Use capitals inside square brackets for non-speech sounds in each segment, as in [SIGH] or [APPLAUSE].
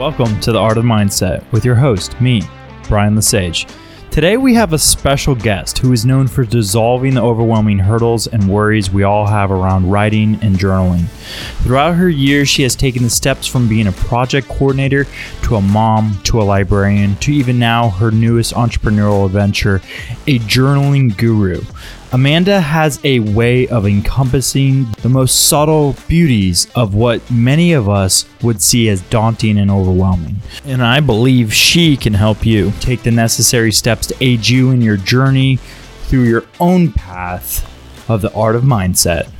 Welcome to the Art of Mindset with your host, me, Brian Lesage. Today we have a special guest who is known for dissolving the overwhelming hurdles and worries we all have around writing and journaling. Throughout her years, she has taken the steps from being a project coordinator to a mom to a librarian to even now her newest entrepreneurial adventure, a journaling guru. Amanda has a way of encompassing the most subtle beauties of what many of us would see as daunting and overwhelming. And I believe she can help you take the necessary steps to aid you in your journey through your own path of the art of mindset.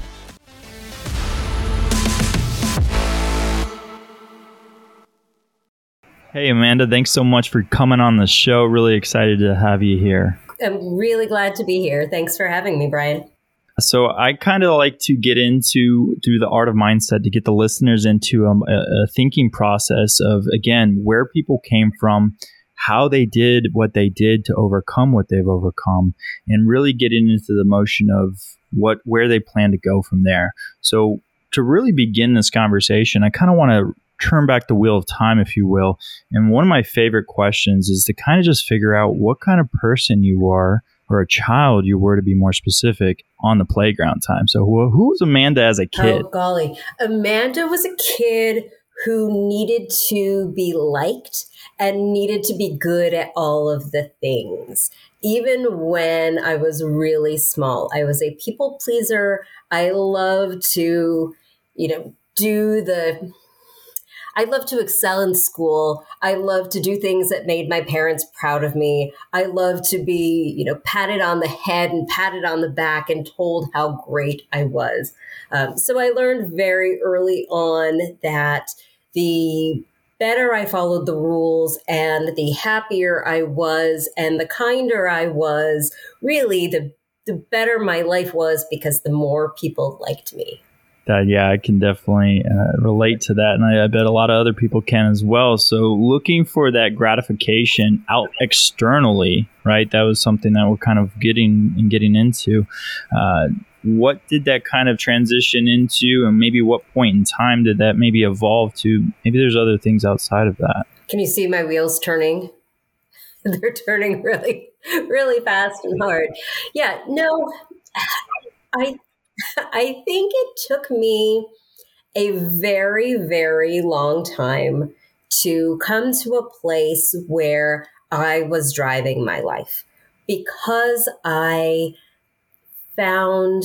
Hey, Amanda, thanks so much for coming on the show. Really excited to have you here. I'm really glad to be here. Thanks for having me, Brian. So I kind of like to get into through the art of mindset to get the listeners into um, a, a thinking process of again where people came from, how they did what they did to overcome what they've overcome, and really getting into the motion of what where they plan to go from there. So to really begin this conversation, I kind of want to turn back the wheel of time, if you will. And one of my favorite questions is to kind of just figure out what kind of person you are or a child you were to be more specific on the playground time. So who, who was Amanda as a oh, kid? Oh, golly. Amanda was a kid who needed to be liked and needed to be good at all of the things. Even when I was really small, I was a people pleaser. I loved to, you know, do the I love to excel in school. I love to do things that made my parents proud of me. I love to be, you know, patted on the head and patted on the back and told how great I was. Um, so I learned very early on that the better I followed the rules and the happier I was and the kinder I was, really the the better my life was because the more people liked me that yeah i can definitely uh, relate to that and I, I, bet a lot of other people can as well. So looking for that gratification out externally right that was something that we're kind of getting and getting into uh, what did that kind of transition into and maybe what point in time did that maybe evolve to? Maybe there's other things outside of that. Can you see my wheels turning? [LAUGHS] They're turning really really fast and hard. Yeah no i [LAUGHS] I think it took me a very, very long time to come to a place where I was driving my life because I found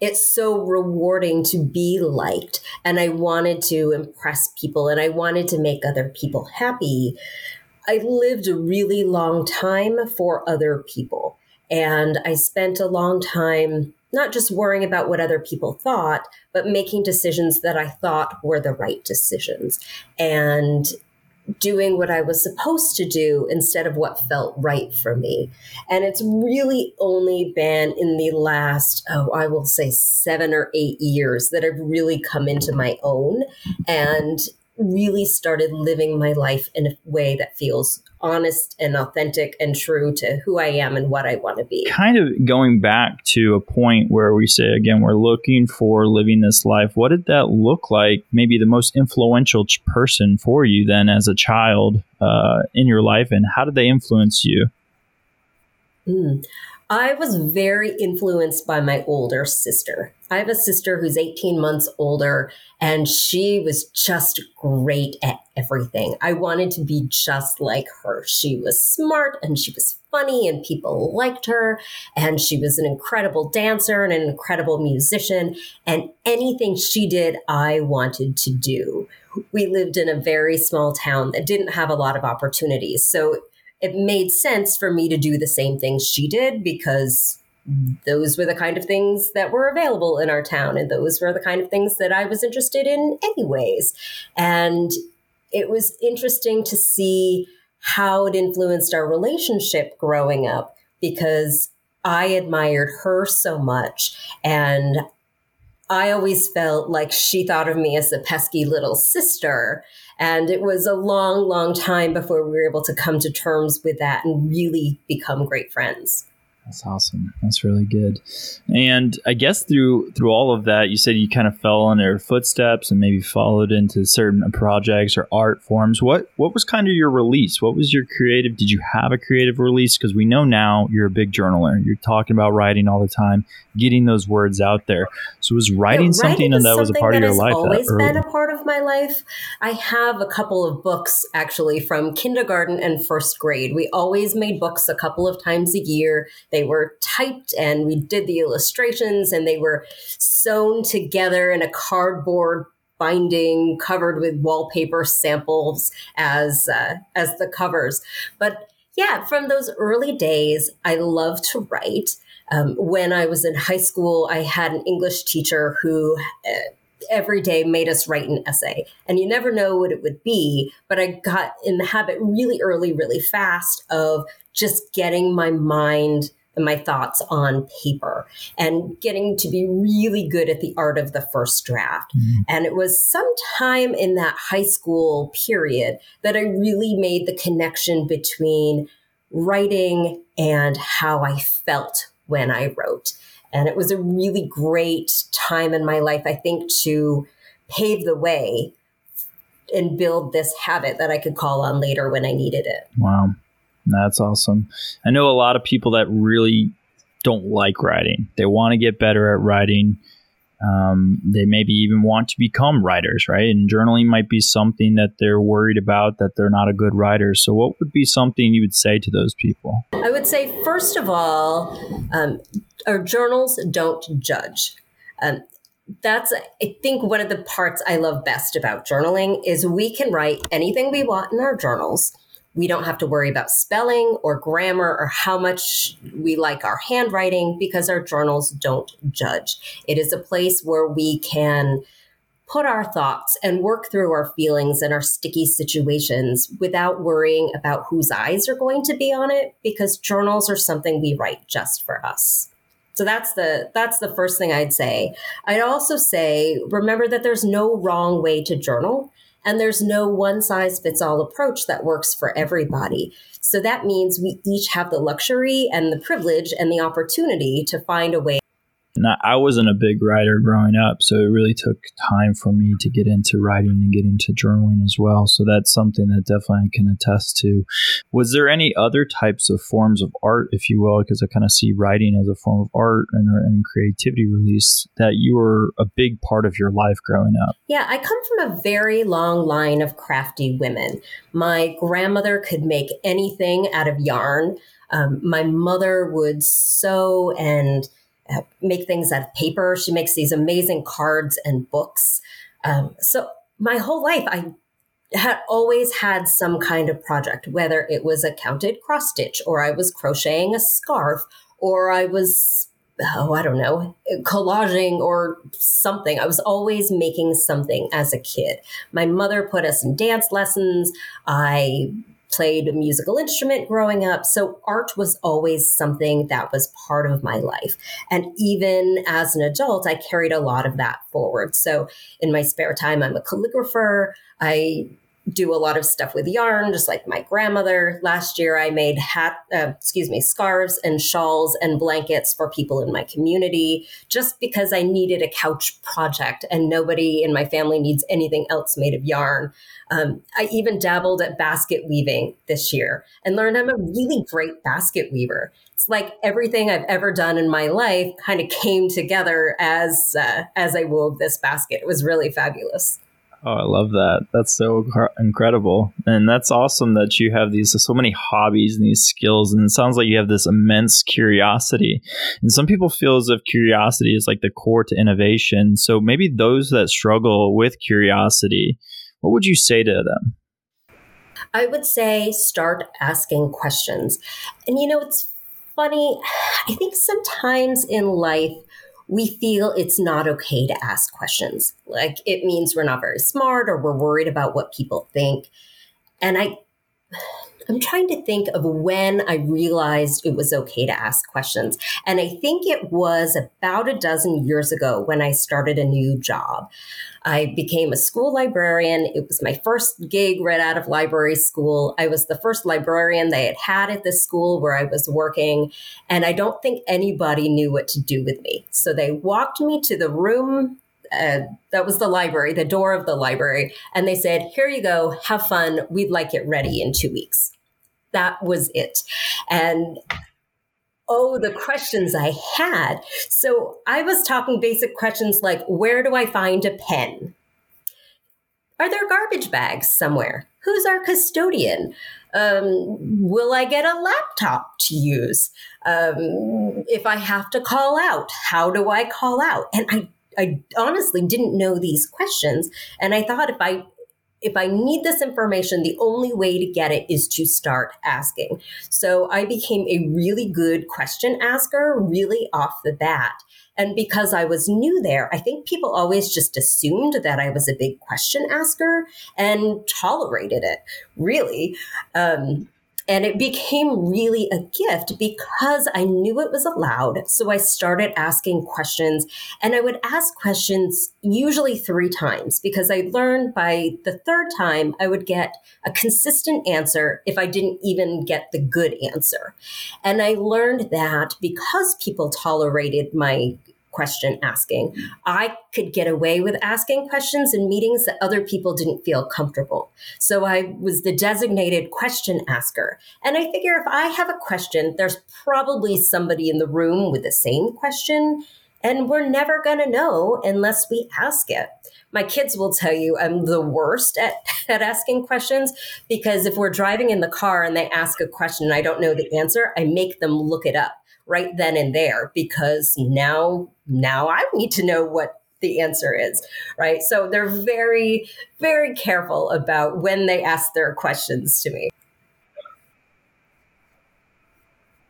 it so rewarding to be liked and I wanted to impress people and I wanted to make other people happy. I lived a really long time for other people. And I spent a long time not just worrying about what other people thought, but making decisions that I thought were the right decisions and doing what I was supposed to do instead of what felt right for me. And it's really only been in the last, oh, I will say seven or eight years that I've really come into my own and really started living my life in a way that feels honest and authentic and true to who I am and what I want to be. Kind of going back to a point where we say, again, we're looking for living this life. What did that look like? Maybe the most influential person for you then as a child uh, in your life, and how did they influence you? Mm. I was very influenced by my older sister. I have a sister who's 18 months older, and she was just great at everything. I wanted to be just like her. She was smart and she was funny, and people liked her. And she was an incredible dancer and an incredible musician. And anything she did, I wanted to do. We lived in a very small town that didn't have a lot of opportunities. So it made sense for me to do the same things she did because those were the kind of things that were available in our town and those were the kind of things that I was interested in anyways. And it was interesting to see how it influenced our relationship growing up because I admired her so much and I always felt like she thought of me as a pesky little sister. And it was a long, long time before we were able to come to terms with that and really become great friends. That's awesome. That's really good. And I guess through through all of that, you said you kind of fell in their footsteps and maybe followed into certain projects or art forms. What what was kind of your release? What was your creative? Did you have a creative release? Because we know now you're a big journaler. You're talking about writing all the time, getting those words out there. So was writing, yeah, something that something was a part of your life? Always been a part of my life. I have a couple of books actually from kindergarten and first grade. We always made books a couple of times a year they were typed and we did the illustrations and they were sewn together in a cardboard binding covered with wallpaper samples as uh, as the covers. But yeah, from those early days, I love to write. Um, when I was in high school, I had an English teacher who uh, every day made us write an essay. And you never know what it would be, but I got in the habit really early, really fast of just getting my mind my thoughts on paper and getting to be really good at the art of the first draft. Mm. And it was sometime in that high school period that I really made the connection between writing and how I felt when I wrote. And it was a really great time in my life, I think, to pave the way and build this habit that I could call on later when I needed it. Wow. That's awesome. I know a lot of people that really don't like writing. They want to get better at writing. Um, they maybe even want to become writers, right? And journaling might be something that they're worried about that they're not a good writer. So, what would be something you would say to those people? I would say, first of all, um, our journals don't judge. Um, that's i think one of the parts i love best about journaling is we can write anything we want in our journals we don't have to worry about spelling or grammar or how much we like our handwriting because our journals don't judge. It is a place where we can put our thoughts and work through our feelings and our sticky situations without worrying about whose eyes are going to be on it because journals are something we write just for us. So that's the that's the first thing I'd say. I'd also say remember that there's no wrong way to journal and there's no one size fits all approach that works for everybody. So that means we each have the luxury and the privilege and the opportunity to find a way and I wasn't a big writer growing up, so it really took time for me to get into writing and get into journaling as well. So that's something that definitely I can attest to. Was there any other types of forms of art, if you will, because I kind of see writing as a form of art and, and creativity release that you were a big part of your life growing up? Yeah, I come from a very long line of crafty women. My grandmother could make anything out of yarn. Um, my mother would sew and make things out of paper. She makes these amazing cards and books. Um, so my whole life, I had always had some kind of project, whether it was a counted cross stitch or I was crocheting a scarf or I was, oh, I don't know, collaging or something. I was always making something as a kid. My mother put us in dance lessons. I played a musical instrument growing up. So art was always something that was part of my life. And even as an adult, I carried a lot of that forward. So in my spare time, I'm a calligrapher. I do a lot of stuff with yarn, just like my grandmother. Last year, I made hat, uh, excuse me, scarves and shawls and blankets for people in my community, just because I needed a couch project, and nobody in my family needs anything else made of yarn. Um, I even dabbled at basket weaving this year and learned I'm a really great basket weaver. It's like everything I've ever done in my life kind of came together as uh, as I wove this basket. It was really fabulous. Oh, I love that. That's so incredible. And that's awesome that you have these so many hobbies and these skills and it sounds like you have this immense curiosity. And some people feel as if curiosity is like the core to innovation. So maybe those that struggle with curiosity, what would you say to them? I would say start asking questions. And you know, it's funny. I think sometimes in life we feel it's not okay to ask questions. Like it means we're not very smart or we're worried about what people think. And I I'm trying to think of when I realized it was okay to ask questions. And I think it was about a dozen years ago when I started a new job. I became a school librarian. It was my first gig right out of library school. I was the first librarian they had had at the school where I was working. And I don't think anybody knew what to do with me. So they walked me to the room uh, that was the library, the door of the library. And they said, Here you go, have fun. We'd like it ready in two weeks. That was it. And oh, the questions I had. So I was talking basic questions like, Where do I find a pen? Are there garbage bags somewhere? Who's our custodian? Um, will I get a laptop to use? Um, if I have to call out, how do I call out? And I I honestly didn't know these questions. And I thought if I if I need this information, the only way to get it is to start asking. So I became a really good question asker really off the bat. And because I was new there, I think people always just assumed that I was a big question asker and tolerated it, really. Um, and it became really a gift because I knew it was allowed. So I started asking questions and I would ask questions usually three times because I learned by the third time I would get a consistent answer if I didn't even get the good answer. And I learned that because people tolerated my question asking. I could get away with asking questions in meetings that other people didn't feel comfortable. So I was the designated question asker. And I figure if I have a question, there's probably somebody in the room with the same question. And we're never going to know unless we ask it. My kids will tell you I'm the worst at, [LAUGHS] at asking questions because if we're driving in the car and they ask a question and I don't know the answer, I make them look it up right then and there because now now I need to know what the answer is, right? So they're very very careful about when they ask their questions to me.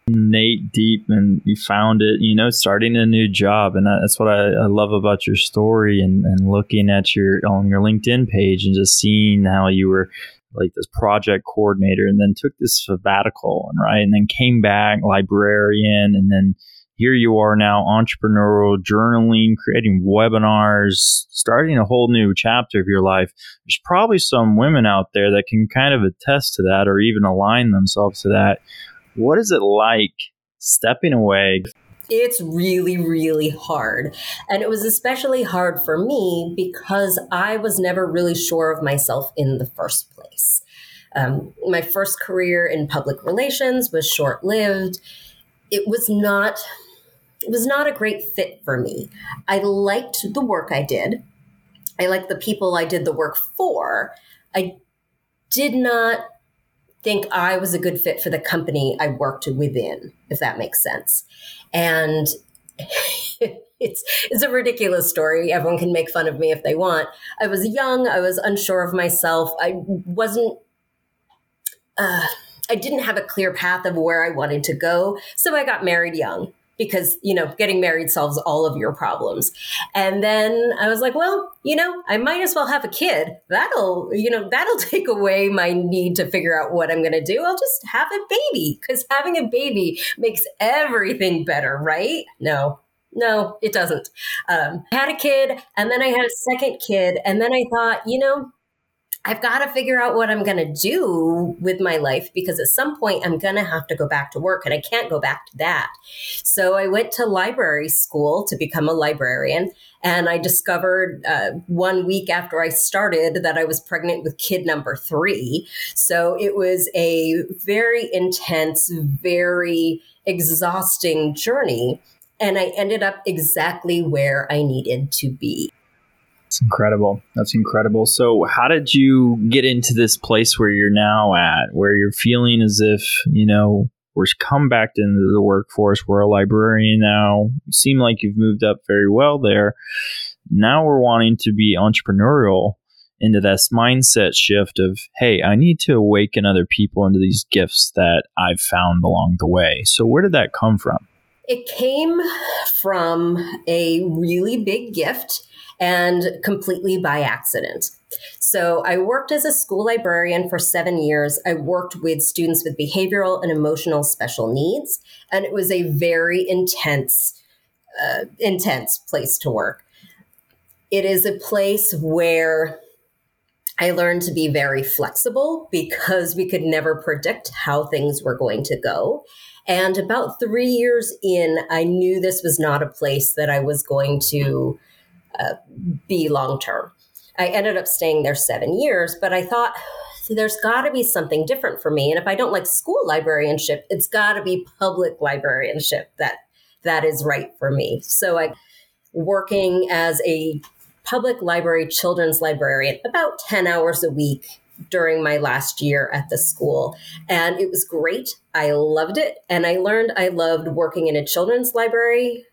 Nate deep and you found it, you know, starting a new job. And that's what I, I love about your story and, and looking at your on your LinkedIn page and just seeing how you were like this project coordinator and then took this sabbatical and right? And then came back librarian and then here you are now entrepreneurial journaling creating webinars starting a whole new chapter of your life. There's probably some women out there that can kind of attest to that or even align themselves to that. What is it like stepping away it's really, really hard. And it was especially hard for me because I was never really sure of myself in the first place. Um, my first career in public relations was short lived. It was not. It was not a great fit for me. I liked the work I did. I liked the people I did the work for. I did not think I was a good fit for the company I worked within, if that makes sense. And [LAUGHS] it's it's a ridiculous story. Everyone can make fun of me if they want. I was young. I was unsure of myself. I wasn't. Uh, I didn't have a clear path of where I wanted to go, so I got married young because you know getting married solves all of your problems. And then i was like well you know i might as well have a kid. That'll you know that'll [LAUGHS] take away my need to figure out what i'm going to do. I'll just have a baby because having a baby makes everything better right? No no it doesn't. Um, i had a kid and then i had a second kid and then i thought you know I've got to figure out what I'm going to do with my life because at some point I'm going to have to go back to work and I can't go back to that. So I went to library school to become a librarian. And I discovered uh, one week after I started that I was pregnant with kid number three. So it was a very intense, very exhausting journey. And I ended up exactly where I needed to be. That's incredible. That's incredible. So, how did you get into this place where you're now at, where you're feeling as if, you know, we're come back into the workforce, we're a librarian now. You seem like you've moved up very well there. Now we're wanting to be entrepreneurial into this mindset shift of, hey, I need to awaken other people into these gifts that I've found along the way. So, where did that come from? It came from a really big gift and completely by accident. So I worked as a school librarian for seven years. I worked with students with behavioral and emotional special needs, and it was a very intense, uh, intense place to work. It is a place where I learned to be very flexible because we could never predict how things were going to go. And about three years in, I knew this was not a place that I was going to be long term. I ended up staying there seven years, but I thought there's got to be something different for me. And if I don't like school librarianship, it's got to be public librarianship that that is right for me. So I working as a public library children's librarian about 10 hours a week during my last year at the school. And it was great. I loved it. And I learned I loved working in a children's library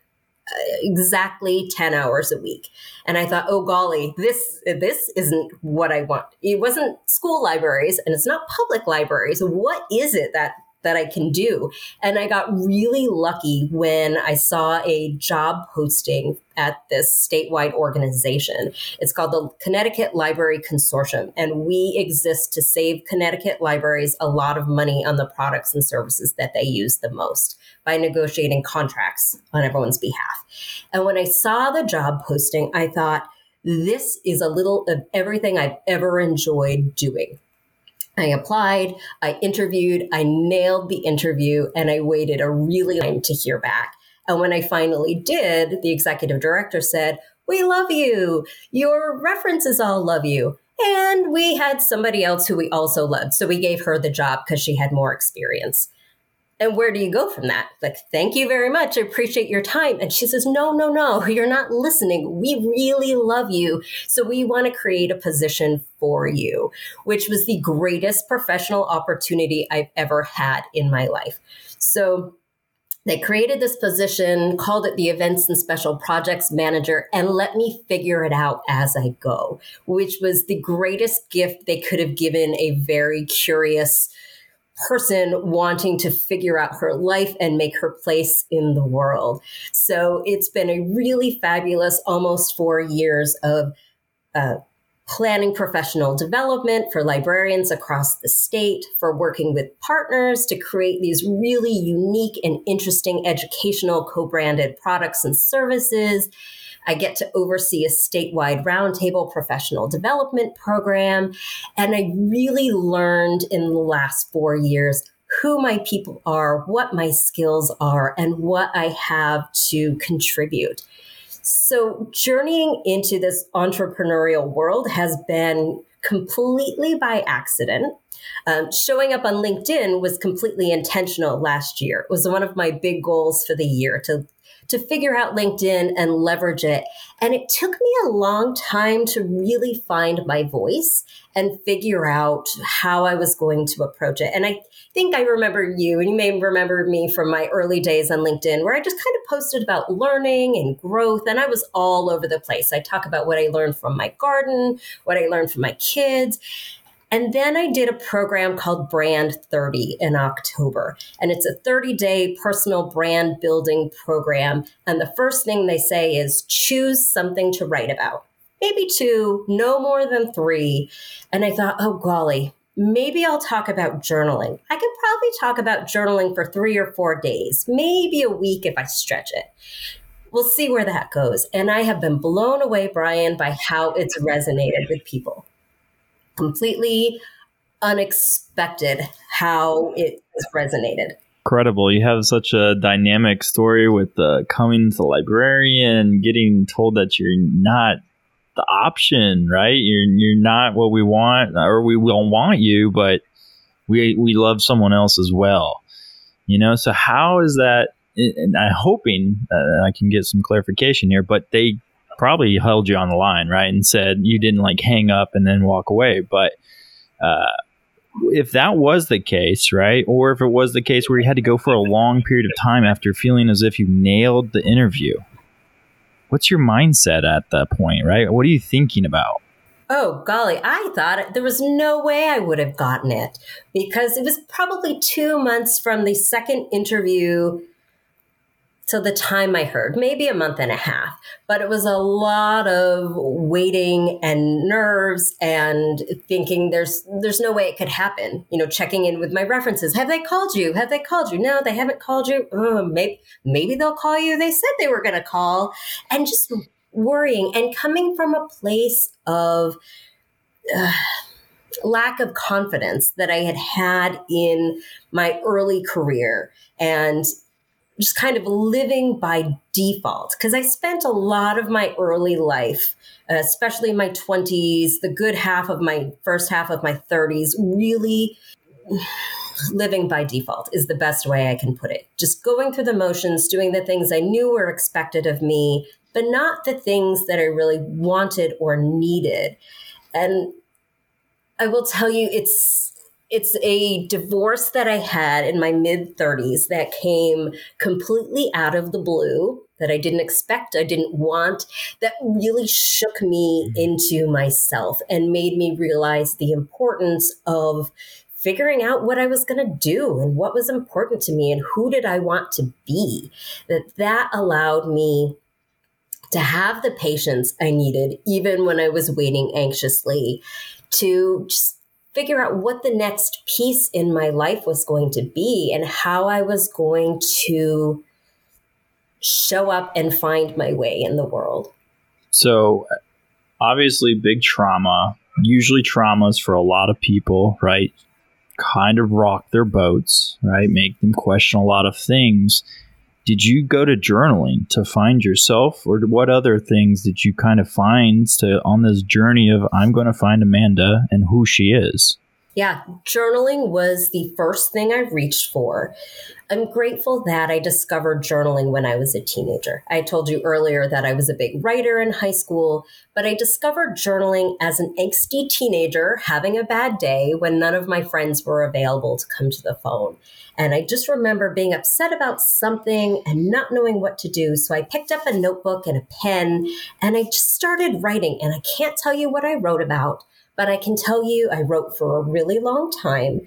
exactly 10 hours a week. And i thought oh golly this this isn't what i want. It wasn't school libraries and it's not public libraries. What is it that that I can do. And I got really lucky when I saw a job posting at this statewide organization. It's called the Connecticut Library Consortium, and we exist to save Connecticut libraries a lot of money on the products and services that they use the most by negotiating contracts on everyone's behalf. And when I saw the job posting, I thought, this is a little of everything I've ever enjoyed doing. I applied, I interviewed, I nailed the interview, and I waited a really long time to hear back. And when I finally did, the executive director said, We love you. Your references all love you. And we had somebody else who we also loved. So we gave her the job because she had more experience. And where do you go from that? Like, thank you very much. I appreciate your time. And she says, No, no, no, [LAUGHS] you're not listening. We really love you. So we want to create a position for you, which was the greatest professional opportunity I've ever had in my life. So they created this position, called it the Events and Special Projects Manager, and let me figure it out as I go, which was the greatest gift they could have given a very curious person wanting to figure out her life and make her place in the world. So it's been a really fabulous almost four years of uh, planning professional development for librarians across the state, for working with partners to create these really unique and interesting educational co branded products and services I get to oversee a statewide roundtable professional development program. And I really learned in the last four years who my people are, what my skills are, and what I have to contribute. So, journeying into this entrepreneurial world has been completely by accident. Um, showing up on LinkedIn was completely intentional last year. It was one of my big goals for the year to to figure out LinkedIn and leverage it. And it took me a long time to really find my voice and figure out how I was going to approach it. And I think I remember you, and you may remember me from my early days on LinkedIn, where I just kind of posted about learning and growth, and I was all over the place. I talk about what I learned from my garden, what I learned from my kids. And then I did a program called Brand 30 in October. And it's a 30 day personal brand building program. And the first thing they say is choose something to write about. Maybe two, no more than three. And I thought, oh, golly, maybe I'll talk about journaling. I could probably talk about journaling for three or four days, maybe a week if I stretch it. We'll see where that goes. And I have been blown away, Brian, by how it's resonated with people completely unexpected how it resonated. Incredible. You have such a dynamic story with uh, coming to the librarian, getting told that you're not the option, right? You're you're not what we want, or we will want you, but we we love someone else as well. You know, so how is that? And I'm hoping that I can get some clarification here, but they probably held you on the line, right? And said you didn't like hang up and then walk away. But uh, if that was the case, right? Or if it was the case where you had to go for a long period of time after feeling as if you nailed the interview, what's your mindset at that point, right? What are you thinking about? Oh, golly, I thought there was no way I would have gotten it because it was probably two months from the second interview till the time I heard, maybe a month and a half. But it was a lot of waiting and nerves and thinking there's there's no way it could happen. You know, checking in with my references. Have they called you? Have they called you? No, they haven't called you. Oh, maybe maybe they'll call you. They said they were going to call, and just worrying and coming from a place of. Uh, lack of confidence that I had had in my early career and just kind of living by default because I spent a lot of my early life, especially in my 20s, the good half of my first half of my 30s, really living by default is the best way I can put it. Just going through the motions, doing the things I knew were expected of me, but not the things that I really wanted or needed. And I will tell you, it's it's a divorce that I had in my mid 30s that came completely out of the blue that I didn't expect, I didn't want, that really shook me mm-hmm. into myself and made me realize the importance of figuring out what I was going to do and what was important to me and who did I want to be. That that allowed me to have the patience I needed even when I was waiting anxiously to just figure out what the next piece in my life was going to be and how I was going to show up and find my way in the world. So, obviously, big trauma, usually traumas for a lot of people, right? Kind of rock their boats, right? Make them question a lot of things did you go to journaling to find yourself or what other things did you kind of find to on this journey of i'm going to find amanda and who she is yeah journaling was the first thing i reached for I'm grateful that I discovered journaling when I was a teenager. I told you earlier that I was a big writer in high school, but I discovered journaling as an angsty teenager having a bad day when none of my friends were available to come to the phone. And I just remember being upset about something and not knowing what to do. So I picked up a notebook and a pen and I just started writing. And I can't tell you what I wrote about, but I can tell you I wrote for a really long time.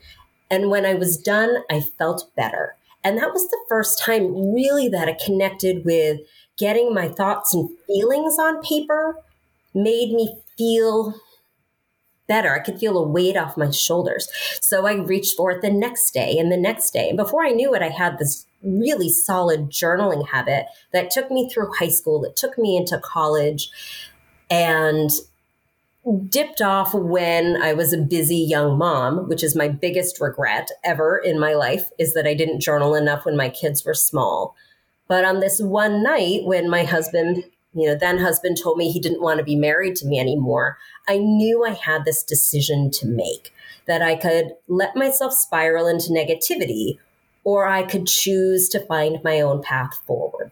And when I was done, I felt better. And that was the first time really that I connected with getting my thoughts and feelings on paper made me feel better. I could feel a weight off my shoulders. So I reached for it the next day and the next day. And before I knew it, I had this really solid journaling habit that took me through high school, that took me into college. And dipped off when I was a busy young mom, which is my biggest regret ever in my life, is that I didn't journal enough when my kids were small. But on this one night when my husband, you know, then husband told me he didn't want to be married to me anymore, I knew I had this decision to make that I could let myself spiral into negativity or I could choose to find my own path forward.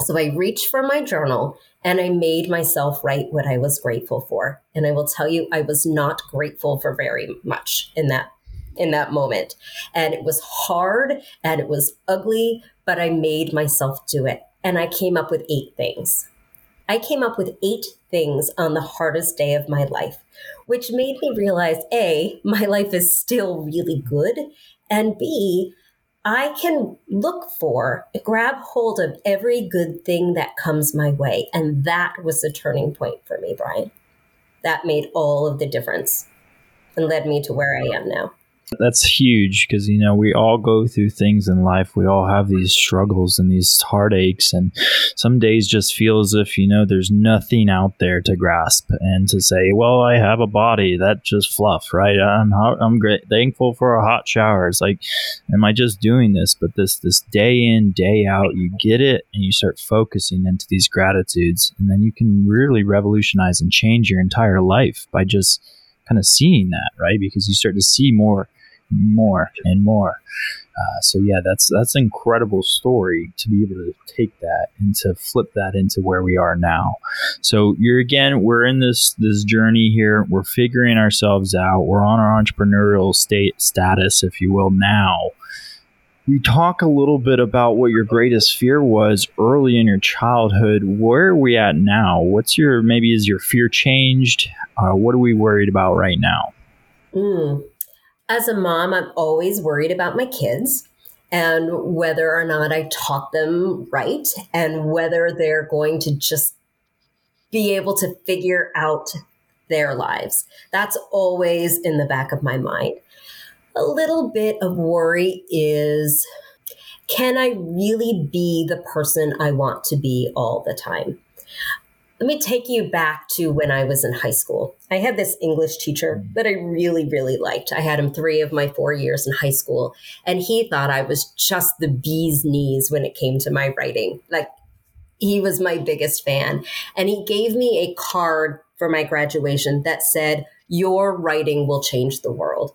So I reached for my journal and I made myself write what I was grateful for. And I will tell you, I was not grateful for very much in that in that moment. And it was hard and it was ugly, but I made myself do it. And I came up with eight things. I came up with eight things on the hardest day of my life, which made me realize A, my life is still really good, and B, I can look for, grab hold of every good thing that comes my way. And that was the turning point for me, Brian. That made all of the difference and led me to where I am now. That's huge because, you know, we all go through things in life. We all have these struggles and these heartaches. And some days just feel as if, you know, there's nothing out there to grasp and to say, well, I have a body. That just fluff, right? I'm, I'm great, thankful for a hot shower. It's like, am I just doing this? But this, this day in, day out, you get it and you start focusing into these gratitudes. And then you can really revolutionize and change your entire life by just kind of seeing that, right? Because you start to see more more and more. Uh, so yeah, that's that's an incredible story to be able to take that and to flip that into where we are now. So you're again, we're in this this journey here. We're figuring ourselves out. We're on our entrepreneurial state status, if you will, now. We talk a little bit about what your greatest fear was early in your childhood. Where are we at now? What's your maybe is your fear changed? Uh, what are we worried about right now? Mm, as a mom, I'm always worried about my kids. and whether or not I taught them right and whether they're going to just be able to figure out their lives. That's always in the back of my mind. A little bit of worry is can I really be the person I want to be all the time? Let me take you back to when I was in high school. I had this English teacher mm. that I really, really liked. I had him three of my four years in high school, and he thought I was just the bee's knees when it came to my writing. Like, he was my biggest fan. And he gave me a card for my graduation that said, Your writing will change the world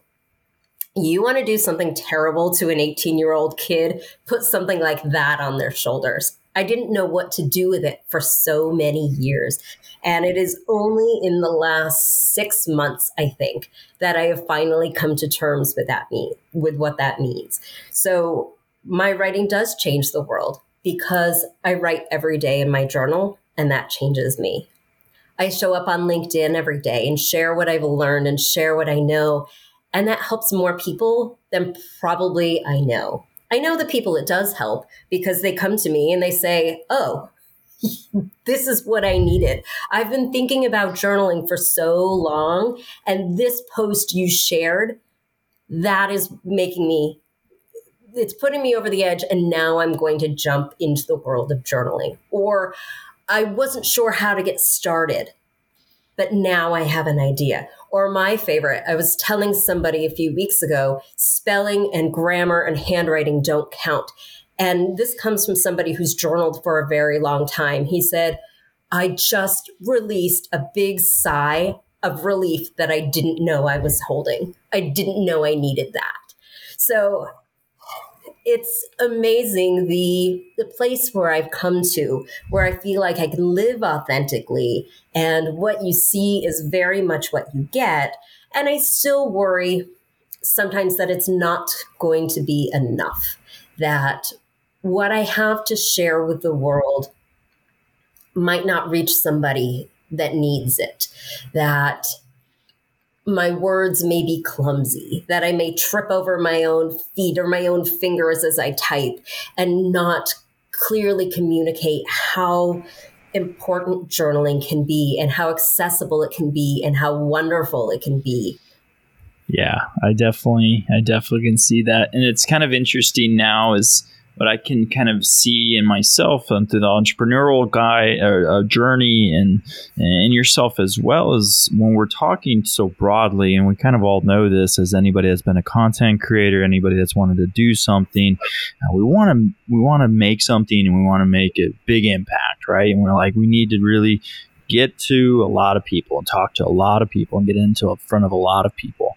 you want to do something terrible to an 18 year old kid, put something like that on their shoulders. I didn't know what to do with it for so many years. And it is only in the last six months, I think, that I have finally come to terms with that mean with what that means. So my writing does change the world because I write every day in my journal and that changes me. I show up on LinkedIn every day and share what I've learned and share what I know. And that helps more people than probably I know. I know the people it does help because they come to me and they say, Oh, [LAUGHS] this is what I needed. I've been thinking about journaling for so long, and this post you shared, that is making me, it's putting me over the edge, and now I'm going to jump into the world of journaling. Or I wasn't sure how to get started, but now I have an idea. Or my favorite, I was telling somebody a few weeks ago spelling and grammar and handwriting don't count. And this comes from somebody who's journaled for a very long time. He said, I just released a big sigh of relief that I didn't know I was holding. I didn't know I needed that. So it's amazing the the place where I've come to where I feel like I can live authentically. And what you see is very much what you get. And I still worry sometimes that it's not going to be enough that what I have to share with the world might not reach somebody that needs it that my words may be clumsy, that I may trip over my own feet or my own fingers as I type and not clearly communicate how important journaling can be and how accessible it can be and how wonderful it can be. Yeah, I definitely I definitely can see that. And it's kind of interesting now is but I can kind of see in myself and through the entrepreneurial guy uh, uh, journey and and yourself as well as when we're talking so broadly and we kind of all know this as anybody that's been a content creator anybody that's wanted to do something uh, we want to we want to make something and we want to make a big impact right? And we're like we need to really get to a lot of people and talk to a lot of people and get into in front of a lot of people.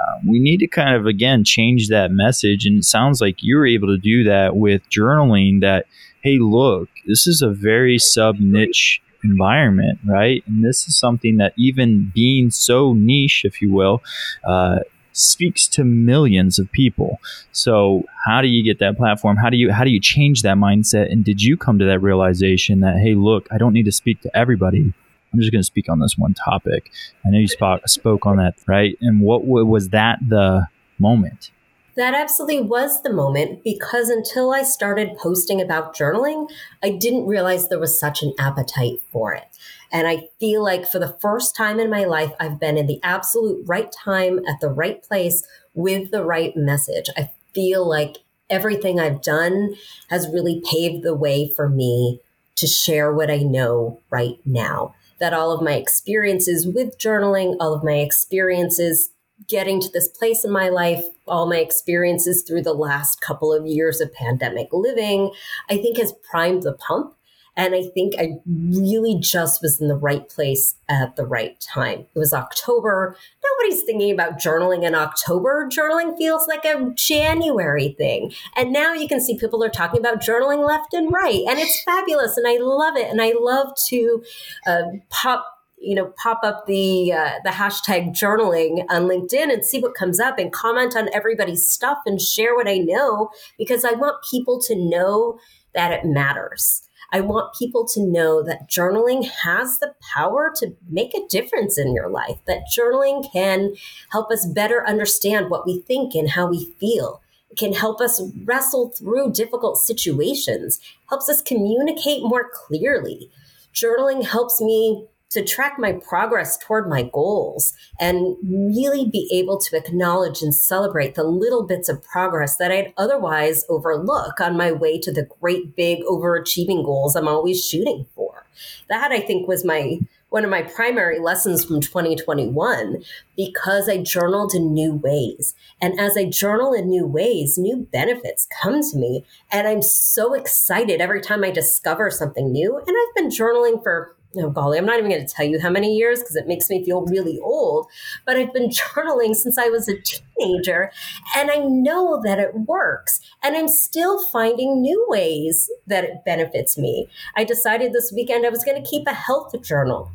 Uh, we need to kind of again change that message, and it sounds like you're able to do that with journaling. That hey, look, this is a very sub niche environment, right? And this is something that even being so niche, if you will, uh, speaks to millions of people. So how do you get that platform? How do you how do you change that mindset? And did you come to that realization that hey, look, I don't need to speak to everybody. I'm just going to speak on this one topic. I know you spoke spoke on that, right? And what was that the moment? That absolutely was the moment because until I started posting about journaling, I didn't realize there was such an appetite for it. And I feel like for the first time in my life, I've been in the absolute right time at the right place with the right message. I feel like everything I've done has really paved the way for me to share what I know right now. That all of my experiences with journaling, all of my experiences getting to this place in my life, all my experiences through the last couple of years of pandemic living, I think has primed the pump and I think I really just was in the right place at the right time. It was October. Nobody's thinking about journaling in October. Journaling feels like a January thing. And now you can see people are talking about journaling left and right. And it's fabulous. And I love it. And I love to uh, pop you know pop up the uh, the hashtag journaling on linkedin and see what comes up and comment on everybody's stuff and share what i know because i want people to know that it matters I want people to know that journaling has the power to make a difference in your life, that journaling can help us better understand what we think and how we feel. It can help us wrestle through difficult situations, helps us communicate more clearly. Journaling helps me to track my progress toward my goals and really be able to acknowledge and celebrate the little bits of progress that I'd otherwise overlook on my way to the great big overachieving goals I'm always shooting for. That I think was my one of my primary lessons from 2021 because I journaled in new ways. And as I journal in new ways, new benefits come to me. And I'm so excited every time I discover something new. And I've been journaling for oh golly, I'm not even going to tell you how many years because it makes me feel really old. But I've been [LAUGHS] journaling since I was a teenager, and I know that it works. And I'm still finding new ways that it benefits me. I decided this weekend I was going to keep a health journal.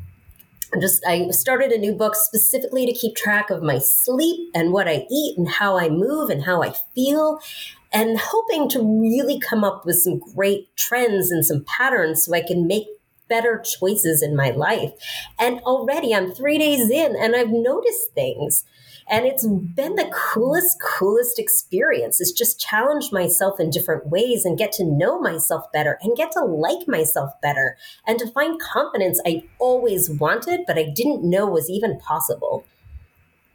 I just I started a new book specifically to keep track of my sleep and what I eat and how I move and how I feel and hoping to really come up with some great trends and some patterns so I can make better choices in my life. And already I'm three days in and I've noticed things. And it's been the coolest, coolest experience. It's just challenge myself in different ways and get to know myself better and get to like myself better and to find confidence I always wanted, but I didn't know was even possible.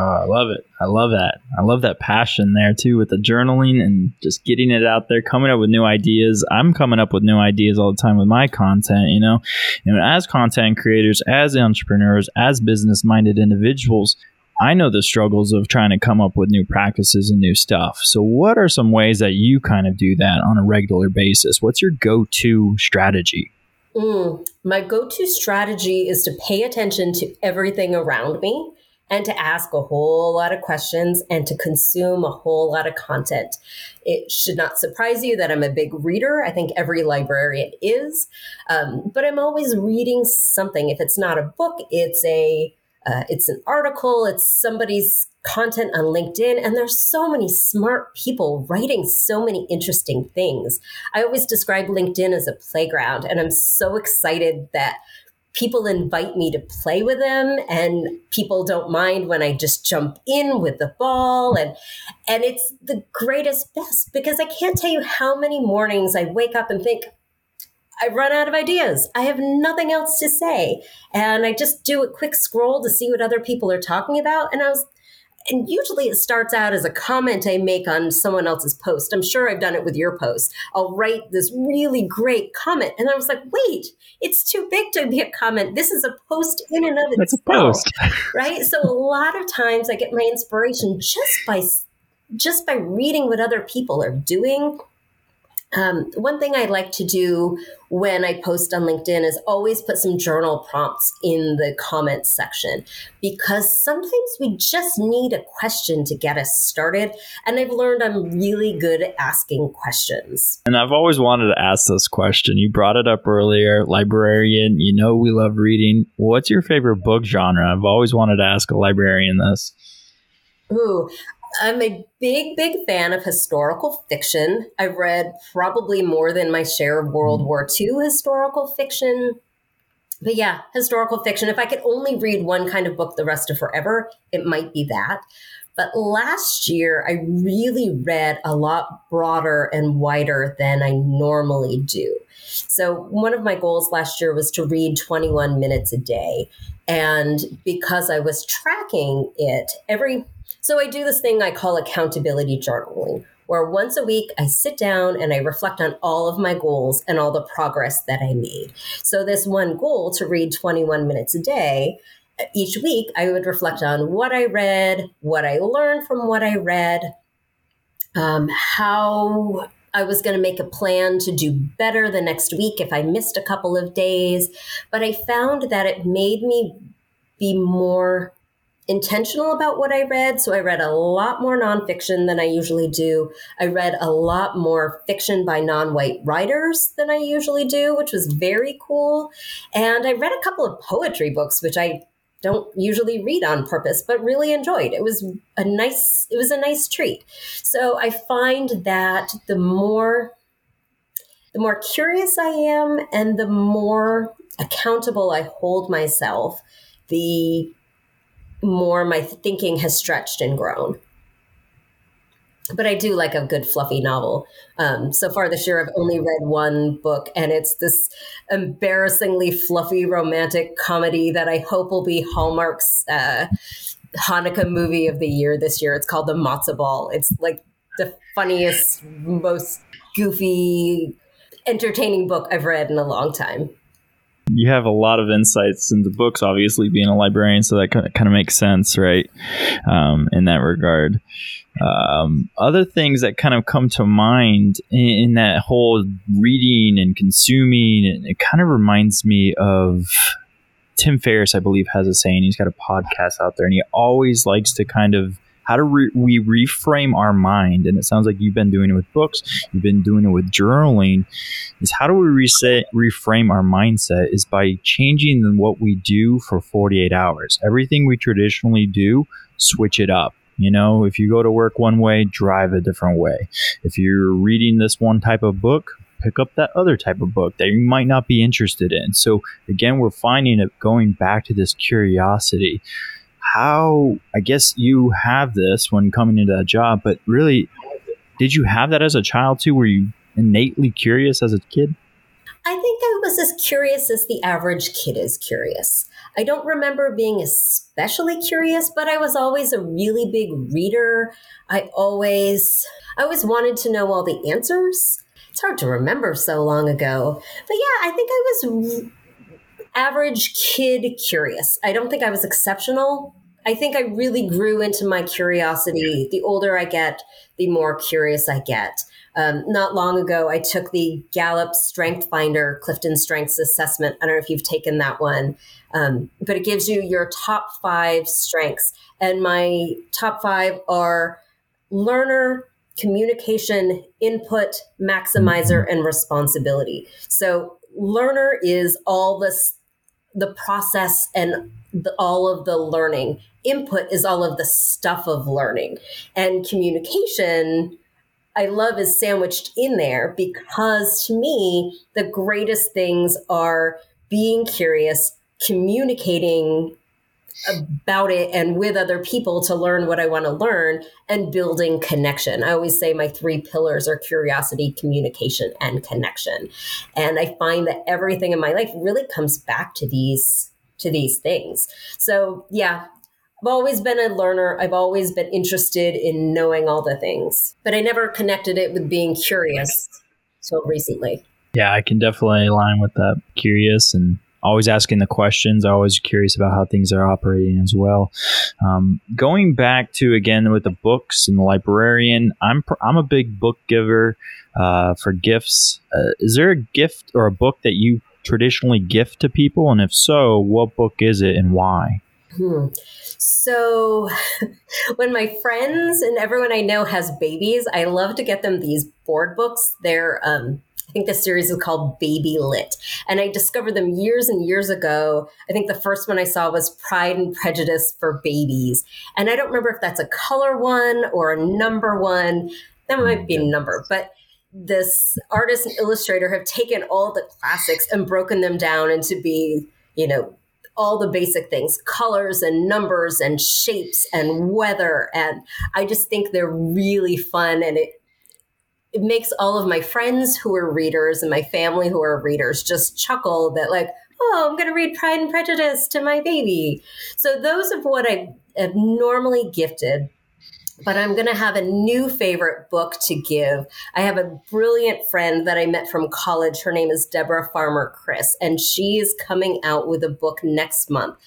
Oh, I love it. I love that. I love that passion there too with the journaling and just getting it out there, coming up with new ideas. I'm coming up with new ideas all the time with my content, you know. And as content creators, as entrepreneurs, as business minded individuals, I know the struggles of trying to come up with new practices and new stuff. So, what are some ways that you kind of do that on a regular basis? What's your go to strategy? Mm, my go to strategy is to pay attention to everything around me and to ask a whole lot of questions and to consume a whole lot of content. It should not surprise you that I'm a big reader. I think every librarian is, um, but I'm always reading something. If it's not a book, it's a uh, it's an article. It's somebody's content on LinkedIn, and there's so many smart people writing so many interesting things. I always describe LinkedIn as a playground, and I'm so excited that people invite me to play with them and people don't mind when I just jump in with the ball and and it's the greatest best because I can't tell you how many mornings I wake up and think I've run out of ideas. I have nothing else to say. And I just do a quick scroll to see what other people are talking about and I was and usually it starts out as a comment I make on someone else's post. I'm sure I've done it with your post. I'll write this really great comment, and I was like, wait, it's too big to be a comment. This is a post in and of itself. It's a post, [LAUGHS] right? So a lot of times I get my inspiration just by just by reading what other people are doing um, one thing I like to do when I post on LinkedIn is always put some journal prompts in the comments section because sometimes we just need a question to get us started. And I've learned I'm really good at asking questions. And I've always wanted to ask this question. You brought it up earlier librarian, you know, we love reading. What's your favorite book genre? I've always wanted to ask a librarian this. Ooh, I'm a big, big fan of historical fiction. I've read probably more than my share of World mm-hmm. War II historical fiction. But yeah, historical fiction. If I could only read one kind of book the rest of forever, it might be that. But last year, I really read a lot broader and wider than I normally do. So, one of my goals last year was to read 21 minutes a day. And because I was tracking it every so I do this thing I call accountability journaling, where once a week I sit down and I reflect on all of my goals and all the progress that I made. So, this one goal to read 21 minutes a day, each week I would reflect on what I read, what I learned from what I read, um, how I was going to make a plan to do better the next week if I missed a couple of days. But I found that it made me be more intentional about what I read. So I read a lot more nonfiction than I usually do. I read a lot more fiction by non white writers than I usually do, which was very cool. And I read a couple of poetry books, which I don't usually read on purpose but really enjoyed it was a nice it was a nice treat so i find that the more the more curious i am and the more accountable i hold myself the more my thinking has stretched and grown. but I do like a good fluffy novel. Um, so far this year, I've only read one book, and it's this embarrassingly fluffy romantic comedy that I hope will be Hallmark's uh, Hanukkah movie of the year this year. It's called The Matzah Ball. It's like the funniest, most goofy, entertaining book I've read in a long time you have a lot of insights into books, obviously being a librarian, so that kind of makes sense, right? Um, in that regard. Um, other things that kind of come to mind in, in, that whole reading and consuming, and it kind of reminds me of Tim Ferriss, I believe, has a saying. He's got a podcast out there, and he always likes to kind of how do re- we reframe our mind? And it sounds like you've been doing it with books, you've been doing it with journaling. Is how do we reset, reframe our mindset? Is by changing what we do for 48 hours. Everything we traditionally do, switch it up. You know, if you go to work one way, drive a different way. If you're reading this one type of book, pick up that other type of book that you might not be interested in. So again, we're finding it going back to this curiosity how I guess you have this when coming into that job, but really, did you have that as a child too? Were you innately curious as a kid? I think I was as curious as the average kid is curious. I don't remember being especially curious, but I was always a really big reader. I always I always wanted to know all the answers. It's hard to remember so long ago. But yeah, I think I was average kid curious. I don't think I was exceptional. I think I really grew into my curiosity. The older I get, the more curious I get. Um, not long ago, I took the Gallup Strength Finder Clifton Strengths Assessment. I don't know if you've taken that one, um, but it gives you your top five strengths. And my top five are learner, communication, input, maximizer, and responsibility. So, learner is all this the process and the, all of the learning. Input is all of the stuff of learning. And communication, I love is sandwiched in there because to me, the greatest things are being curious, communicating about it and with other people to learn what I want to learn and building connection. I always say my three pillars are curiosity, communication, and connection. And I find that everything in my life really comes back to these to these things. So, yeah, I've always been a learner. I've always been interested in knowing all the things, but I never connected it with being curious until recently. Yeah, I can definitely align with that. Curious and always asking the questions, always curious about how things are operating as well. Um, going back to again with the books and the librarian, I'm I'm a big book giver uh, for gifts. Uh, is there a gift or a book that you traditionally gift to people, and if so, what book is it and why? Hmm. So, [LAUGHS] when my friends and everyone I know has babies, I love to get them these board books. They're um, I think the series is called BabyLit. And I discovered them years and years ago. I think the first one I saw was Pride and Prejudice for Babies. And I don't remember if that's a color one or a number one. That might be a number, but this artist and illustrator have taken all the classics and broken them down into be, you know, all the basic things colors and numbers and shapes and weather and i just think they're really fun and it it makes all of my friends who are readers and my family who are readers just chuckle that like oh i'm going to read pride and prejudice to my baby. So those are what i have normally gifted but i'm going to have a new favorite book to give. I have a brilliant friend that i met from college. Her name is Deborah Farmer Kris and she is coming out with a book next month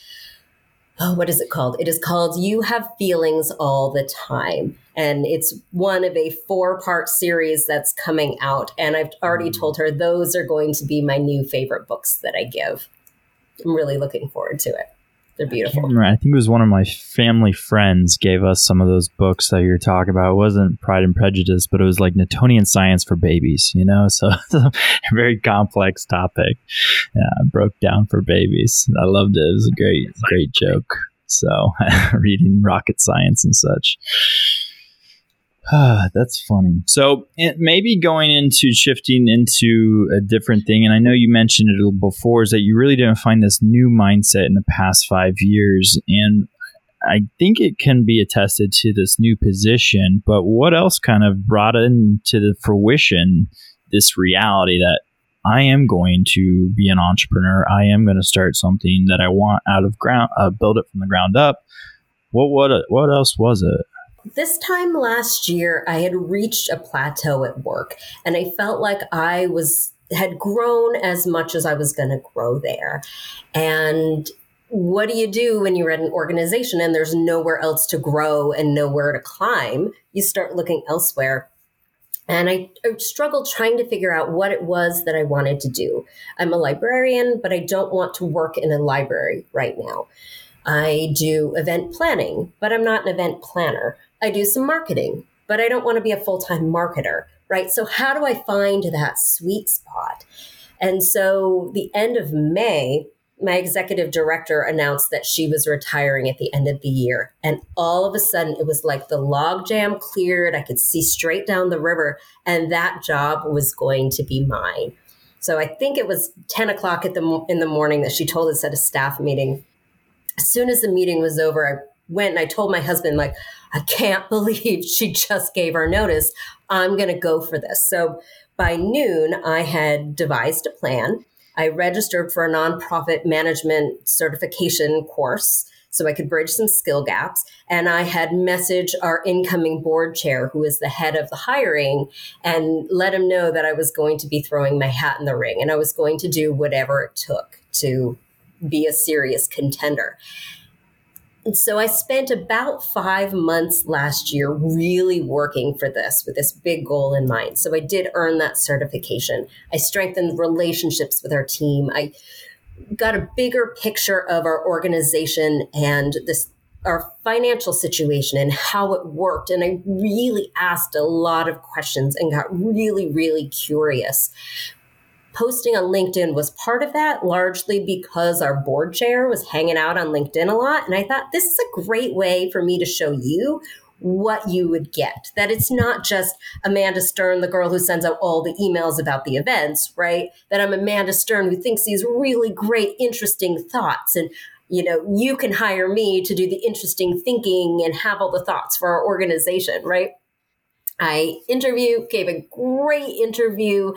oh, what is it called? It is called You Have Feelings All the Time. And it's one of a four part series that's coming out. And I've already mm. told her those are going to be my new favorite books that I give. I'm really looking forward to it. They're beautiful. I, I, think it was one of my family friends gave us some of those books that you're talking about. It wasn't Pride and Prejudice, but it was like Newtonian science for babies, you know? [LAUGHS] So it's a very complex topic. Yeah, broke down for babies. I loved it. It was a great, great joke. So [LAUGHS] reading rocket science and such. That's funny. So maybe going into shifting into a different thing, and I know you mentioned it before, is that you really didn't find this new mindset in the past five years. And I think it can be attested to this new position, but what else kind of brought into the fruition this reality that I am going to be an entrepreneur. I am going to start something that I want out of ground, uh, build it from the ground up. What what what else was it? This time last year, I had reached a plateau at work, and I felt like I was had grown as much as I was going to grow there. And what do you do when you're at an organization and there's nowhere else to grow and nowhere to climb? You start looking elsewhere. And I, I, struggled trying to figure out what it was that I wanted to do. I'm a librarian, but I don't want to work in a library right now. I do event planning, but I'm not an event planner. I do some marketing, but I don't want to be a full time marketer, right? So, how do I find that sweet spot? And so, the end of May, my executive director announced that she was retiring at the end of the year. And all of a sudden, it was like the logjam cleared. I could see straight down the river, and that job was going to be mine. So I think it was 10 o'clock the, in the morning that she told us at a staff meeting. As soon as the meeting was over, I went and I told my husband, like, I can't [LAUGHS] believe she just gave her notice. I'm going to go for this. So by noon, I had devised a plan I registered for a nonprofit management certification course so I could bridge some skill gaps. And I had messaged our incoming board chair, who is the head of the hiring, and let him know that I was going to be throwing my hat in the ring and I was going to do whatever it took to be a serious contender. And so I spent about five months last year really working for this with this big goal in mind. So I did earn that certification. I strengthened relationships with our team. I got a bigger picture of our organization and this our financial situation and how it worked. And I really asked a lot of questions and got really, really curious posting on LinkedIn was part of that, largely because our board chair was hanging out on LinkedIn a lot. And I thought this is a great way for me to show you what you would get. That it's not just Amanda Stern, the girl who sends out all the emails about the events, right? That I'm Amanda Stern who thinks these really great, interesting thoughts. And you know, you can hire me to do the interesting thinking and have all the thoughts for our organization, right? I interview, gave a great interview,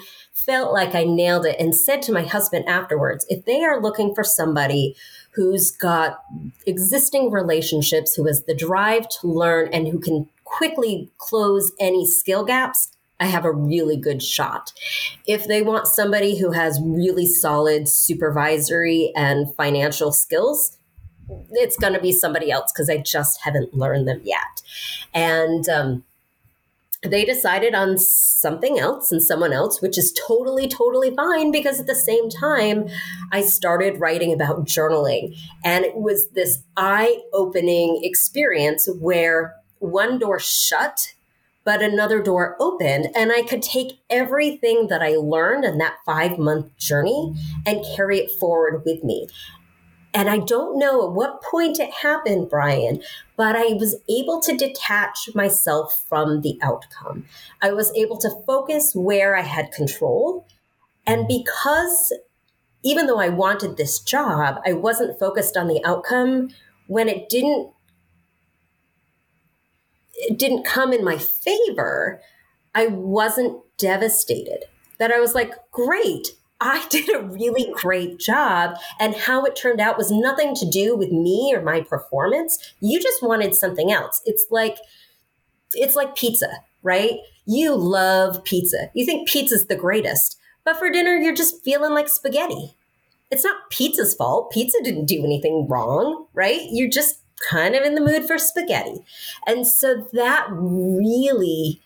felt like I nailed it, and said to my husband afterwards if they are looking for somebody who's got existing relationships, who has the drive to learn, and who can quickly close any skill gaps, I have a really good shot. If they want somebody who has really solid supervisory and financial skills, it's going to be somebody else because I just haven't learned them yet. And, um, they decided on something else and someone else, which is totally, totally fine because at the same time, I started writing about journaling. And it was this eye opening experience where one door shut, but another door opened. And I could take everything that I learned in that five month journey and carry it forward with me. And I don't know at what point it happened, Brian, but I was able to detach myself from the outcome. I was able to focus where I had control. And because even though I wanted this job, I wasn't focused on the outcome when it didn't it didn't come in my favor, I wasn't devastated. That I was like, great, I [LAUGHS] did a really great job. And how it turned out was nothing to do with me or my performance. You just wanted something else. It's like, it's like pizza, right? You love pizza. You think pizza's the greatest. But for dinner, you're just feeling like spaghetti. It's not pizza's fault. Pizza didn't do anything wrong, right? You're just kind of in the mood for spaghetti. And so that really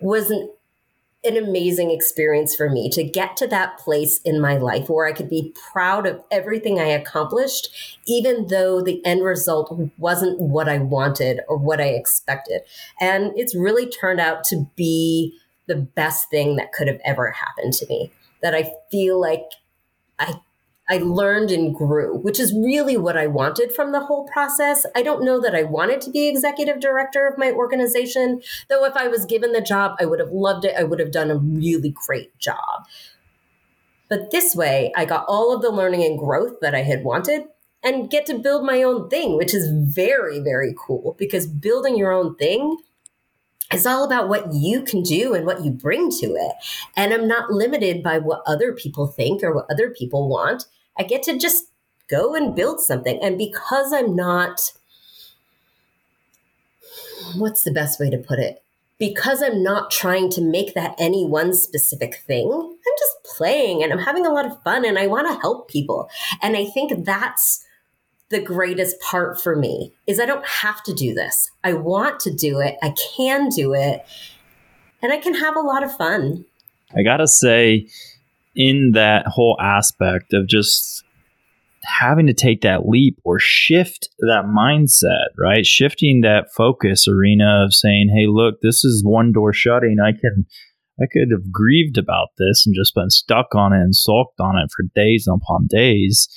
wasn't an amazing experience for me to get to that place in my life where I could be proud of everything I accomplished, even though the end result wasn't what I wanted or what I expected. And it's really turned out to be the best thing that could have ever happened to me. That I feel like I I learned and grew, which is really what I wanted from the whole process. I don't know that I wanted to be executive director of my organization, though if I was given the job, I would have loved it. I would have done a really great job. But this way, I got all of the learning and growth that I had wanted, and get to build my own thing, which is very, very cool because building your own thing is all about what you can do and what you bring to it. And I'm not limited by what other people think or what other people want. I get to just go and build something. And because I'm not, what's the best way to put it? Because I'm not trying to make that any one specific thing, I'm just playing and I'm having a lot of fun and I want to help people. And I think that's the greatest part for me is I don't have to do this. I want to do it. I can do it. And I can have a lot of fun. I got to say in that whole aspect of just having to take that leap or shift that mindset, right? Shifting that focus arena of saying, "Hey, look, this is one door shutting. I can I could have grieved about this and just been stuck on it and sulked on it for days upon days."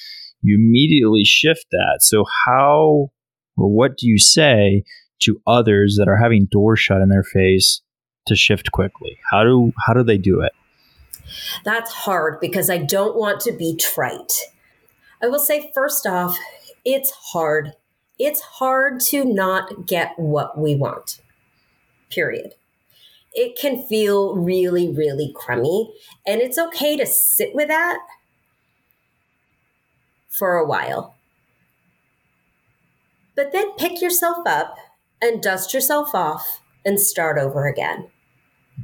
you immediately shift that. So, how or what do you say to others that are having doors shut in their face to shift quickly? How do how do they do it? That's hard because I don't want to be trite. I will say first off, it's hard. It's hard to not get what we want. Period. It can feel really, really crummy, and it's okay to sit with that for a while. But then pick yourself up and dust yourself off and start over again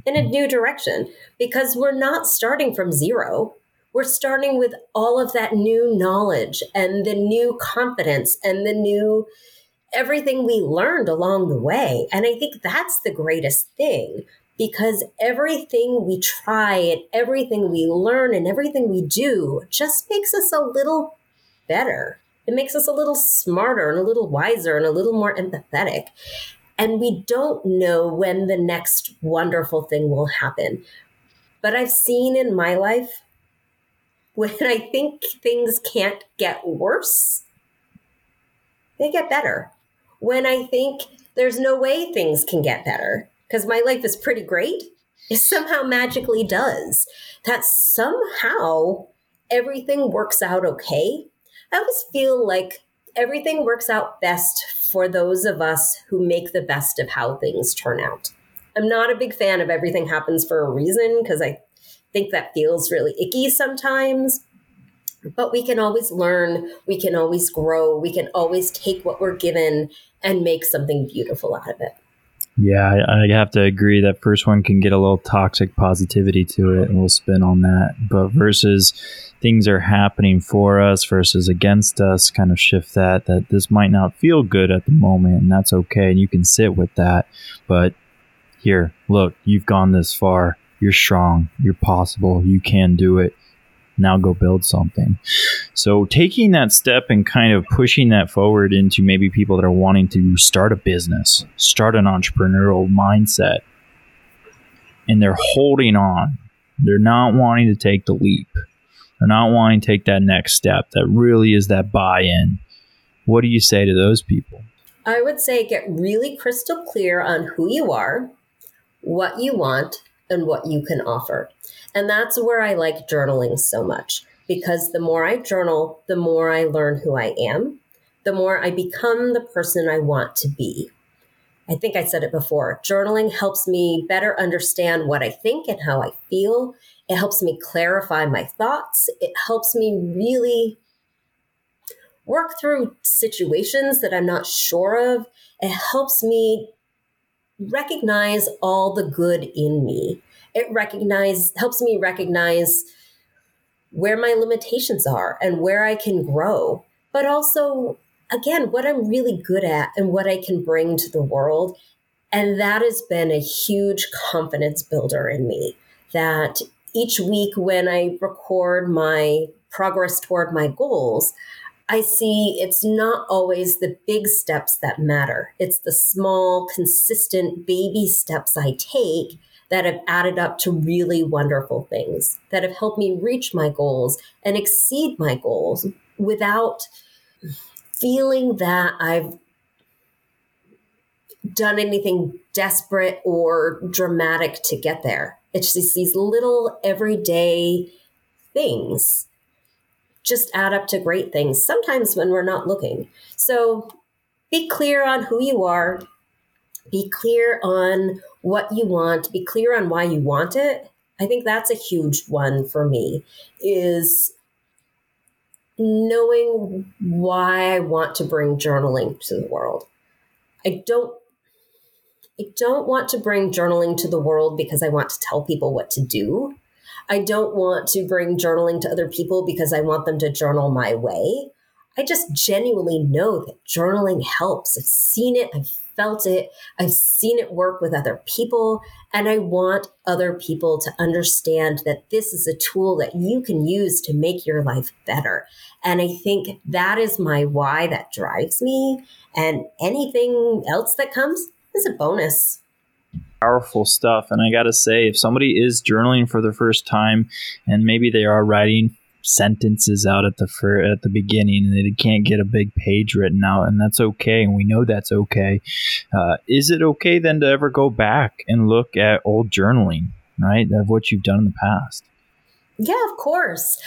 in a new direction because we're not starting from zero. We're starting with all of that new knowledge and the new confidence and the new everything we learned along the way. And I think that's the greatest thing because everything we try and everything we learn and everything we do just makes us a little better. It makes us a little smarter and a little wiser and a little more empathetic. And we don't know when the next wonderful thing will happen. But I've seen in my life when I think things can't get worse, they get better. When I think there's no way things can get better, because my life is pretty great, [LAUGHS] it somehow magically does. That somehow everything works out okay I always feel like everything works out best for those of us who make the best of how things turn out. I'm not a big fan of everything happens for a reason because I think that feels really icky sometimes. But we can always learn, we can always grow, we can always take what we're given and make something beautiful out of it. Yeah, I, I, have to agree that first one can get a little toxic positivity to it, and we'll spin on that. But versus things are happening for us versus against us, kind of shift that. That this might not feel good at the moment, and that's okay, and you can sit with that. But here, look, you've gone this far. You're strong. You're possible. You can do it now go build something. So taking that step and kind of pushing that forward into maybe people that are wanting to start a business, start an entrepreneurial mindset, and they're holding on. They're not wanting to take the leap. They're not wanting to take that next step. That really is that buy in. What do you say to those people? I would say get really crystal clear on who you are, what you want, and what you can offer. And that's where I like journaling so much because the more I journal, the more I learn who I am, the more I become the person I want to be. I think I said it before. Journaling helps me better understand what I think and how I feel. It helps me clarify my thoughts. It helps me really work through situations that I'm not sure of. It helps me recognize all the good in me it recognize helps me recognize where my limitations are and where I can grow, but also again what I'm really good at and what I can bring to the world. And that has been a huge confidence builder in me that each week when I record my progress toward my goals, I see it's not always the big steps that matter. It's the small, consistent baby steps I take that have added up to really wonderful things that have helped me reach my goals and exceed my goals without feeling that I've done anything desperate or dramatic to get there. It's just these little everyday things just add up to great things, sometimes when we're not looking. So be clear on who you are, be clear on what you want, be clear on why you want it. I think that's a huge one for me is knowing why I want to bring journaling to the world. I don't I don't want to bring journaling to the world because I want to tell people what to do. I don't want to bring journaling to other people because I want them to journal my way. I just genuinely know that journaling helps. I've seen it, I've felt it, I've seen it work with other people, and I want other people to understand that this is a tool that you can use to make your life better. And I think that is my why that drives me. And anything else that comes is a bonus powerful stuff. And I got to say, if somebody is journaling for the first time and maybe they are writing sentences out at the fir- at the beginning and they can't get a big page written out and that's okay and we know that's okay uh, is it okay then to ever go back and look at old journaling right of what you've done in the past yeah of course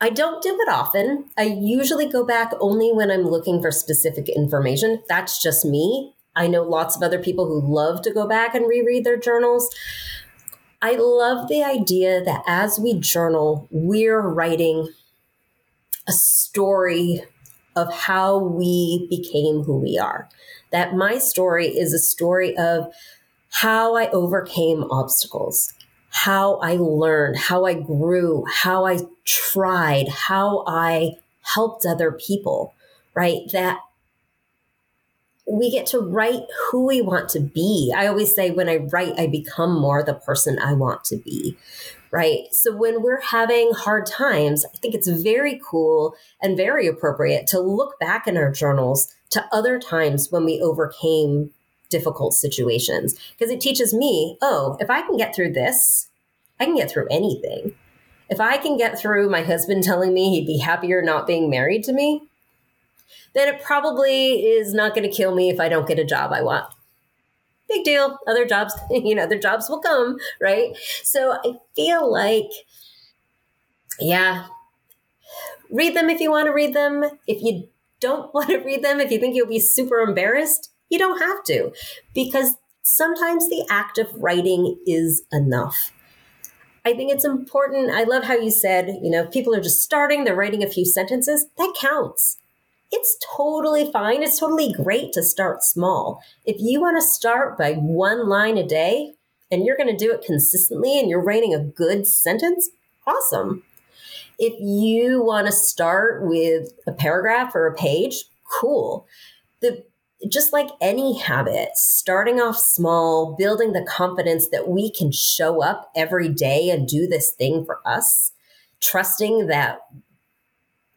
I don't do it often. I usually go back only when I'm looking for specific information. That's just me. I know lots of other people who love to go back and reread their journals. I love the idea that as we journal, we're writing a story of how we became who we are. That my story is a story of how I overcame obstacles, how I learned, how I grew, how I tried, how I helped other people, right? That we get to write who we want to be. I always say when I write, I become more the person I want to be. Right. So when we're having hard times, I think it's very cool and very appropriate to look back in our journals to other times when we overcame difficult situations because it teaches me, oh, if I can get through this, I can get through anything. If I can get through my husband telling me he'd be happier not being married to me, then it probably is not going to kill me if I don't get a job I want. Big deal. Other jobs, [LAUGHS] you know, other jobs will come, right? So I feel like, yeah, read them if you want to read them. If you don't [LAUGHS] want to read them, if you think you'll be super embarrassed, you don't have to, because sometimes the act of writing is enough. I think it's important. I love how you said, you know, people are just starting, they're writing a few sentences. That counts it's totally fine. It's totally great to start small. If you want to start by one line a day and you're going to do it consistently and you're writing a good sentence, awesome. If you want to start with a paragraph or a page, cool. The just like any habit, starting off small, building the confidence that we can show up every day and do this thing for us, trusting that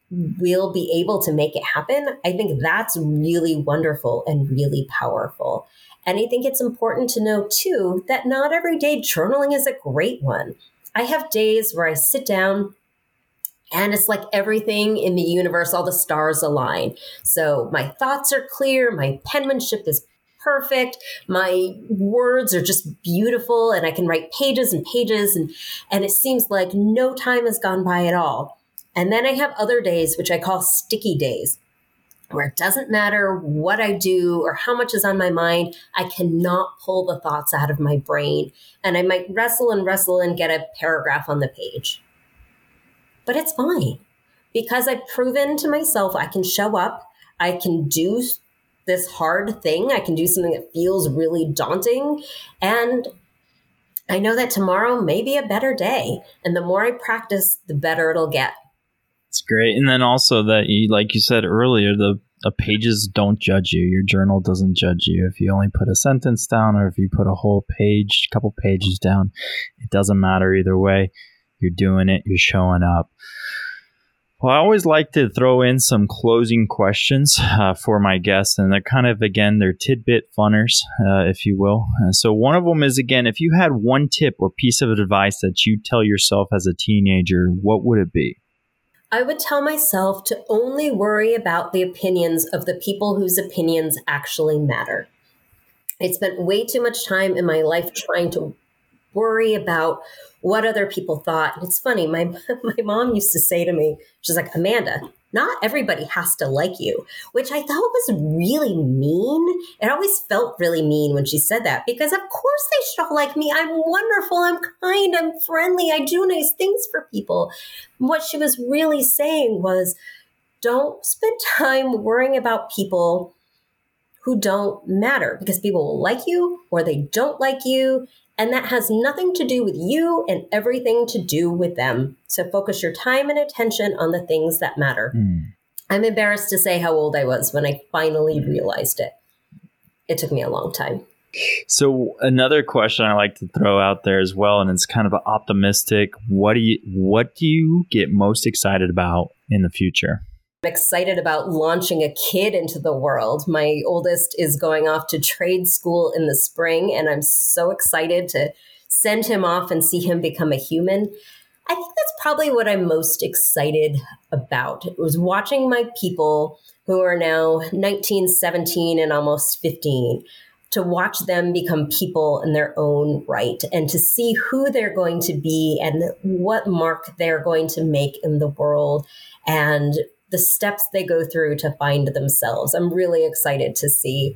will be able to make it happen, I think that's really wonderful and really powerful. And I think it's important to know too that not every day journaling is a great one. I have days where I sit down and it's like everything in the universe, all the stars align. So my thoughts are clear, my penmanship is perfect, my words are just beautiful, and I can write pages and pages, and, and it seems like no time has gone by at all. And then I have other days, which I call sticky days, where it doesn't matter what I do or how much is on my mind, I cannot pull the thoughts out of my brain. And I might wrestle and wrestle and get a paragraph on the page. But it's fine because I've proven to myself I can show up, I can do this hard thing, I can do something that feels really daunting. And I know that tomorrow may be a better day. And the more I practice, the better it'll get. It's great. And then also that you like you said earlier, the the pages don't judge you. Your journal doesn't judge you. If you only put a sentence down or if you put a whole page, a couple pages down, it doesn't matter either way. You're doing it, you're showing up. Well, I always like to throw in some closing questions uh, for my guests, and they're kind of, again, they're tidbit funners, uh, if you will. And so, one of them is, again, if you had one tip or piece of advice that you tell yourself as a teenager, what would it be? I would tell myself to only worry about the opinions of the people whose opinions actually matter. I spent way too much time in my life trying to worry about what other people thought. And it's funny, my [LAUGHS] my mom used to say to me, she's like, Amanda, not everybody has to like you, which I thought was really mean. It always felt really mean when she said that because, of course, they should all like me. I'm wonderful. I'm kind. I'm friendly. I do nice things for people. What she was really saying was don't spend [LAUGHS] time worrying about people who don't matter because people will like you or they don't like you. And that has nothing to do with you and everything to do with them. So focus your time and attention on the things that matter. Mm. I'm embarrassed to say how old I was when I finally realized it. It took me a long time. So another question I like to throw out there as well, and it's kind of optimistic. What do you what do you get most excited about in the future? I'm excited about launching a kid into the world. My oldest is going off to trade school in the spring, and I'm so excited to send him off and see him become a human. I think that's probably what I'm most excited about. It was watching my people who are now 19, 17, and almost 15 to watch them become people in their own right and to see who they're going to be and what mark they're going to make in the world and the steps they go through to find themselves. I'm really excited to see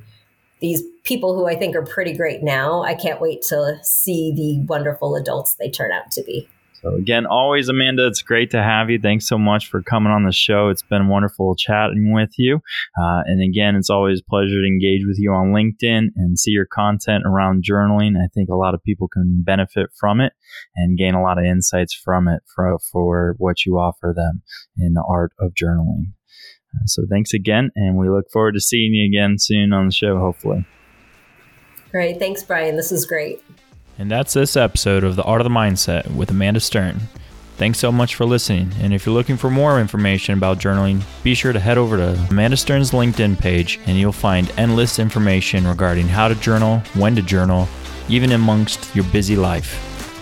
these people who I think are pretty great now. I can't wait to see the wonderful adults they turn out to be. So, again, always, Amanda, it's great to have you. Thanks so much for coming on the show. It's been wonderful chatting with you. Uh, and again, it's always a pleasure to engage with you on LinkedIn and see your content around journaling. I think a lot of people can benefit from it and gain a lot of insights from it for, for what you offer them in the art of journaling. Uh, so, thanks again. And we look forward to seeing you again soon on the show, hopefully. Great. Thanks, Brian. This is great. And that's this episode of The Art of the Mindset with Amanda Stern. Thanks so much for listening. And if you're looking for more information about journaling, be sure to head over to Amanda Stern's LinkedIn page and you'll find endless information regarding how to journal, when to journal, even amongst your busy life.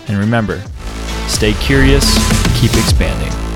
And remember, stay curious, keep expanding.